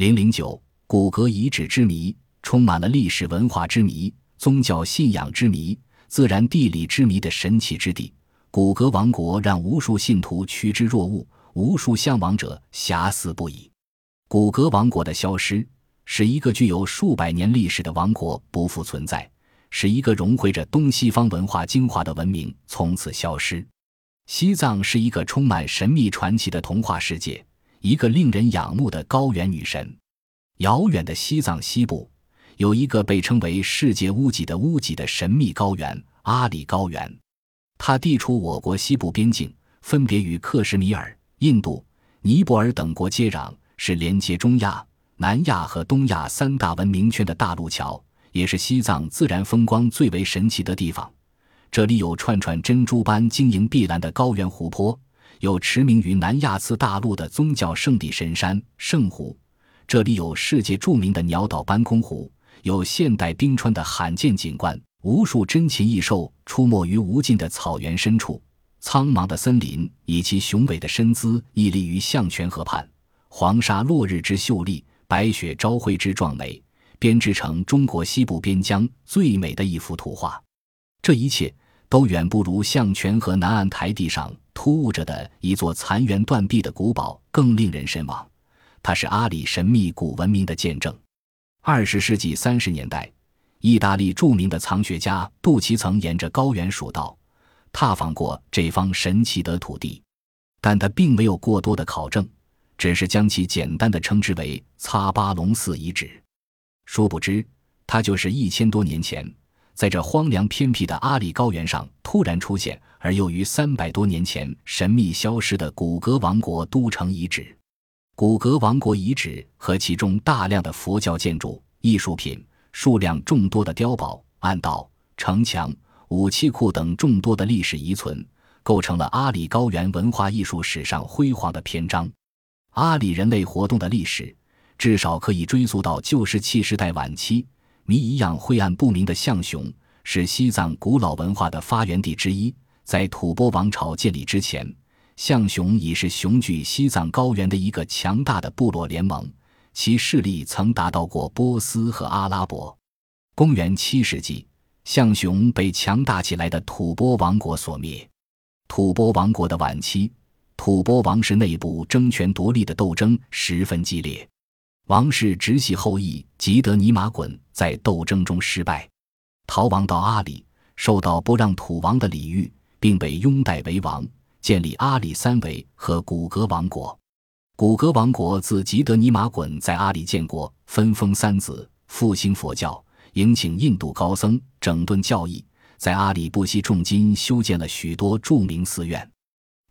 零零九，古格遗址之谜，充满了历史文化之谜、宗教信仰之谜、自然地理之谜的神奇之地。古格王国让无数信徒趋之若鹜，无数向往者遐思不已。古格王国的消失，使一个具有数百年历史的王国不复存在，使一个融汇着东西方文化精华的文明从此消失。西藏是一个充满神秘传奇的童话世界，一个令人仰慕的高原女神。遥远的西藏西部，有一个被称为“世界屋脊”的屋脊的神秘高原——阿里高原。它地处我国西部边境，分别与克什米尔、印度、尼泊尔等国接壤，是连接中亚、南亚和东亚三大文明圈的大路桥，也是西藏自然风光最为神奇的地方。这里有串串珍珠般晶莹碧蓝的高原湖泊，有驰名于南亚次大陆的宗教圣地神山圣湖，这里有世界著名的鸟岛班空湖，有现代冰川的罕见景观。无数珍禽异兽出没于无尽的草原深处，苍茫的森林以其雄伟的身姿屹立于象泉河畔，黄沙落日之秀丽，白雪朝晖之壮美，编织成中国西部边疆最美的一幅图画。这一切都远不如象泉河南岸台地上突兀着的一座残垣断壁的古堡更令人神往。它是阿里神秘古文明的见证。二十世纪三十年代。意大利著名的藏学家杜奇曾沿着高原蜀道踏访过这方神奇的土地，但他并没有过多的考证，只是将其简单的称之为擦巴隆寺遗址。殊不知，它就是一千多年前在这荒凉偏僻的阿里高原上突然出现，而又于三百多年前神秘消失的古格王国都城遗址。古格王国遗址和其中大量的佛教建筑、艺术品。数量众多的碉堡、暗道、城墙、武器库等众多的历史遗存，构成了阿里高原文化艺术史上辉煌的篇章。阿里人类活动的历史，至少可以追溯到旧石器时代晚期。谜一样晦暗不明的象雄，是西藏古老文化的发源地之一。在吐蕃王朝建立之前，象雄已是雄踞西藏高原的一个强大的部落联盟。其势力曾达到过波斯和阿拉伯。公元七世纪，象雄被强大起来的吐蕃王国所灭。吐蕃王国的晚期，吐蕃王室内部争权夺利的斗争十分激烈。王室直系后裔吉德尼玛衮在斗争中失败，逃亡到阿里，受到不让土王的礼遇，并被拥戴为王，建立阿里三维和古格王国。古格王国自吉德尼玛衮在阿里建国，分封三子，复兴佛教，迎请印度高僧，整顿教义，在阿里不惜重金修建了许多著名寺院。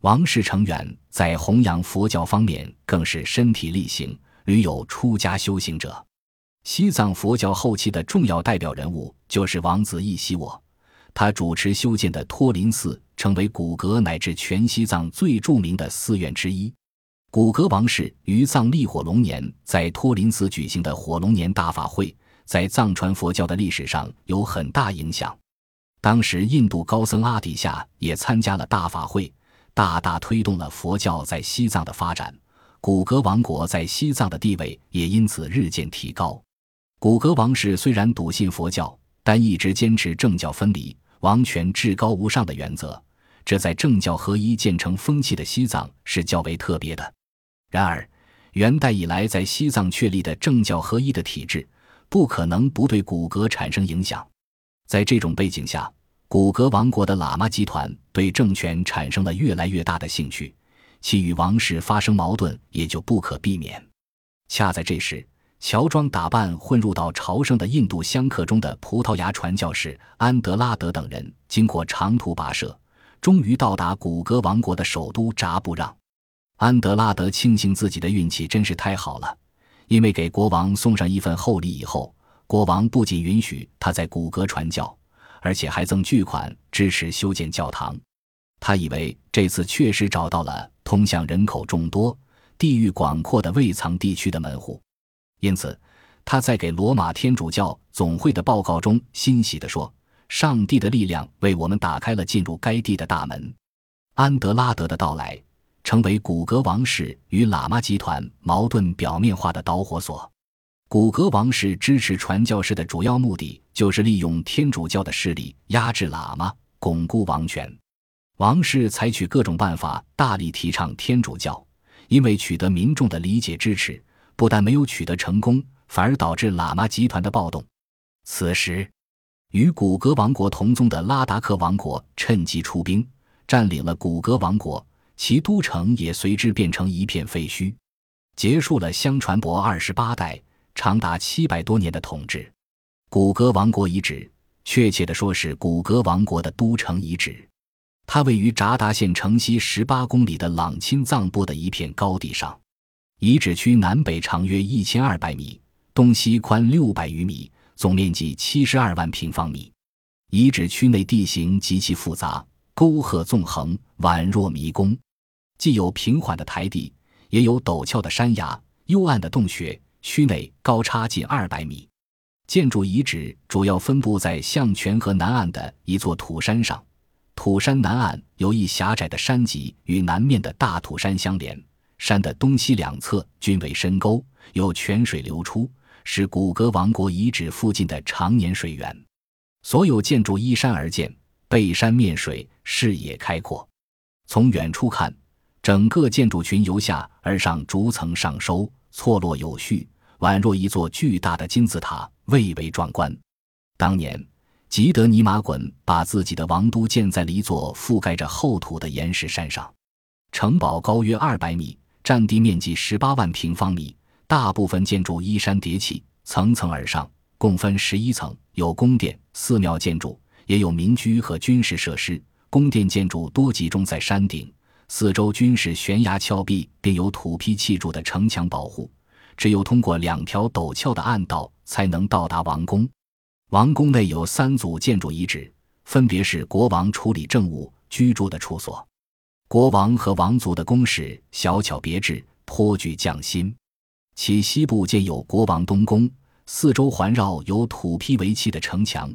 王室成员在弘扬佛教方面更是身体力行，屡有出家修行者。西藏佛教后期的重要代表人物就是王子义西沃，他主持修建的托林寺成为古格乃至全西藏最著名的寺院之一。古格王室于藏历火龙年在托林寺举行的火龙年大法会，在藏传佛教的历史上有很大影响。当时印度高僧阿底夏也参加了大法会，大大推动了佛教在西藏的发展。古格王国在西藏的地位也因此日渐提高。古格王室虽然笃信佛教，但一直坚持政教分离、王权至高无上的原则，这在政教合一渐成风气的西藏是较为特别的。然而，元代以来在西藏确立的政教合一的体制，不可能不对古格产生影响。在这种背景下，古格王国的喇嘛集团对政权产生了越来越大的兴趣，其与王室发生矛盾也就不可避免。恰在这时，乔装打扮混入到朝圣的印度香客中的葡萄牙传教士安德拉德等人，经过长途跋涉，终于到达古格王国的首都扎布让。安德拉德庆幸自己的运气真是太好了，因为给国王送上一份厚礼以后，国王不仅允许他在古格传教，而且还赠巨款支持修建教堂。他以为这次确实找到了通向人口众多、地域广阔的未藏地区的门户，因此他在给罗马天主教总会的报告中欣喜地说：“上帝的力量为我们打开了进入该地的大门。”安德拉德的到来。成为古格王室与喇嘛集团矛盾表面化的导火索。古格王室支持传教士的主要目的，就是利用天主教的势力压制喇嘛，巩固王权。王室采取各种办法，大力提倡天主教，因为取得民众的理解支持，不但没有取得成功，反而导致喇嘛集团的暴动。此时，与古格王国同宗的拉达克王国趁机出兵，占领了古格王国，其都城也随之变成一片废墟，结束了相传伯二十八代、长达七百多年的统治。古格王国遗址，确切的说是古格王国的都城遗址。它位于札达县城西十八公里的朗钦藏布的一片高地上，遗址区南北长约一千二百米，东西宽六百余米，总面积七十二万平方米。遗址区内地形极其复杂，沟壑纵横，宛若迷宫，既有平缓的台地，也有陡峭的山崖、幽暗的洞穴。区内高差近二百米。建筑遗址主要分布在象泉河南岸的一座土山上。土山南岸有一狭窄的山脊与南面的大土山相连，山的东西两侧均为深沟，有泉水流出，是古格王国遗址附近的常年水源。所有建筑依山而建，背山面水，视野开阔。从远处看，整个建筑群由下而上逐层上收，错落有序，宛若一座巨大的金字塔，蔚为壮观。当年。吉德尼玛衮把自己的王都建在了一座覆盖着厚土的岩石山上，城堡高约二百米，占地面积十八万平方米。大部分建筑依山叠起，层层而上，共分十一层，有宫殿、寺庙建筑，也有民居和军事设施。宫殿建筑多集中在山顶，四周均是悬崖峭壁，并有土坯砌筑的城墙保护。只有通过两条陡峭的暗道，才能到达王宫。王宫内有三组建筑遗址，分别是国王处理政务、居住的处所。国王和王族的宫室小巧别致，颇具匠心。其西部建有国王东宫，四周环绕有土坯围砌的城墙，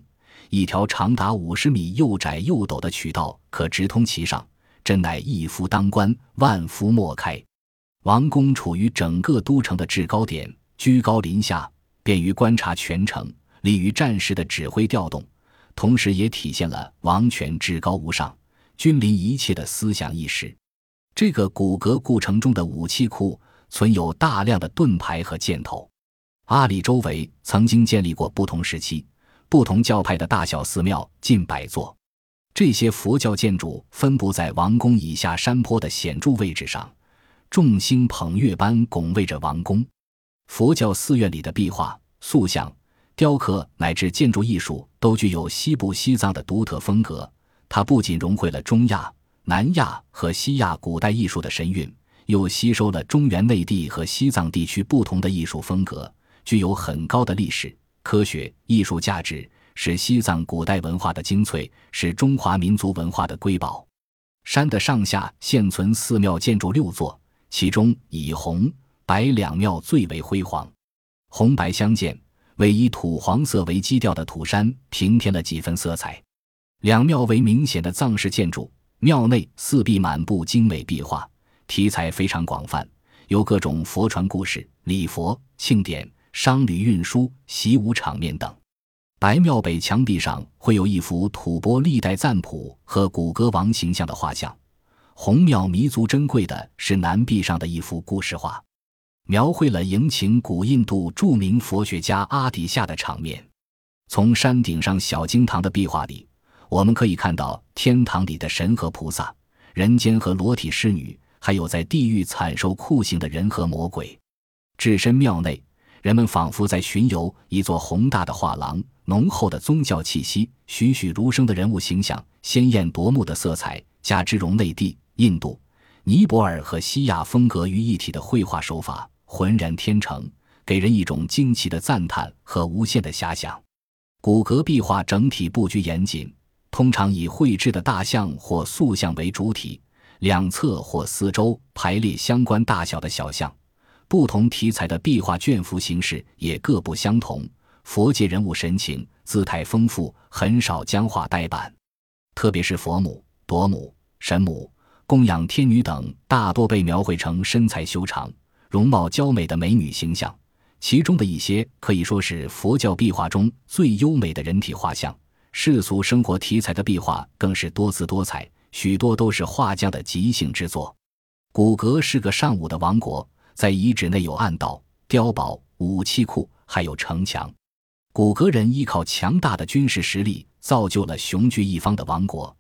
一条长达五十米、又窄又陡的渠道可直通其上，真乃一夫当关，万夫莫开。王宫处于整个都城的制高点，居高临下，便于观察全城。利于战时的指挥调动，同时也体现了王权至高无上、君临一切的思想意识。这个古格故城中的武器库存有大量的盾牌和箭头。阿里周围曾经建立过不同时期、不同教派的大小寺庙近百座，这些佛教建筑分布在王宫以下山坡的显著位置上，众星捧月般拱卫着王宫。佛教寺院里的壁画、塑像。雕刻乃至建筑艺术都具有西部西藏的独特风格。它不仅融汇了中亚、南亚和西亚古代艺术的神韵，又吸收了中原内地和西藏地区不同的艺术风格，具有很高的历史、科学、艺术价值，是西藏古代文化的精粹，是中华民族文化的瑰宝。山的上下现存寺庙建筑六座，其中以红、白两庙最为辉煌，红白相间。为以土黄色为基调的土山平添了几分色彩。两庙为明显的藏式建筑，庙内四壁满布精美壁画，题材非常广泛，有各种佛传故事、礼佛、庆典、商旅运输、习武场面等。白庙北墙壁上会有一幅吐蕃历代赞普和古格王形象的画像。红庙弥足珍贵的是南壁上的一幅故事画。描绘了迎请古印度著名佛学家阿底夏的场面。从山顶上小经堂的壁画里，我们可以看到天堂里的神和菩萨，人间和裸体侍女，还有在地狱惨受酷刑的人和魔鬼。置身庙内，人们仿佛在巡游一座宏大的画廊，浓厚的宗教气息，栩栩如生的人物形象，鲜艳夺目的色彩，加之融内地、印度、尼泊尔和西亚风格于一体的绘画手法。浑然天成，给人一种惊奇的赞叹和无限的遐想。骨骼壁画整体布局严谨，通常以绘制的大象或塑像为主体，两侧或四周排列相关大小的小象。不同题材的壁画卷幅形式也各不相同。佛界人物神情姿态丰富，很少僵化呆板。特别是佛母、夺母、神母、供养天女等，大多被描绘成身材修长、容貌娇美的美女形象。其中的一些可以说是佛教壁画中最优美的人体画像。世俗生活题材的壁画更是多姿多彩，许多都是画匠的即兴之作。古格是个尚武的王国，在遗址内有暗道、碉堡、武器库，还有城墙。古格人依靠强大的军事实力，造就了雄踞一方的王国，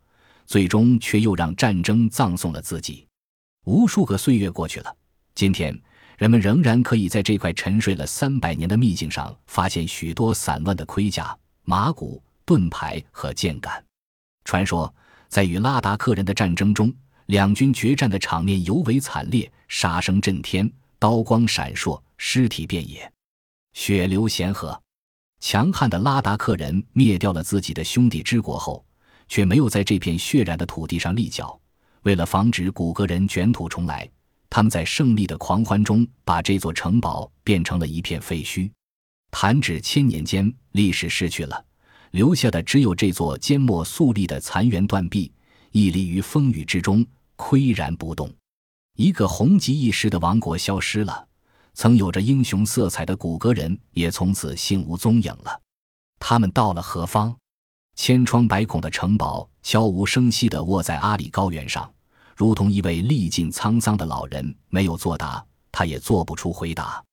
最终却又让战争葬送了自己。无数个岁月过去了，今天。人们仍然可以在这块沉睡了三百年的秘境上发现许多散乱的盔甲、马骨、盾牌和剑杆。传说，在与拉达克人的战争中，两军决战的场面尤为惨烈，杀声震天，刀光闪烁，尸体遍野，血流咸河。强悍的拉达克人灭掉了自己的兄弟之国后，却没有在这片血染的土地上立脚。为了防止古格人卷土重来。他们在胜利的狂欢中，把这座城堡变成了一片废墟。弹指千年间，历史逝去了，留下的只有这座缄默肃立的残垣断壁，屹立于风雨之中，岿然不动。一个红极一时的王国消失了，曾有着英雄色彩的古格人也从此心无踪影了。他们到了何方？千疮百孔的城堡悄无声息地卧在阿里高原上。如同一位历尽沧桑的老人，没有作答，他也做不出回答。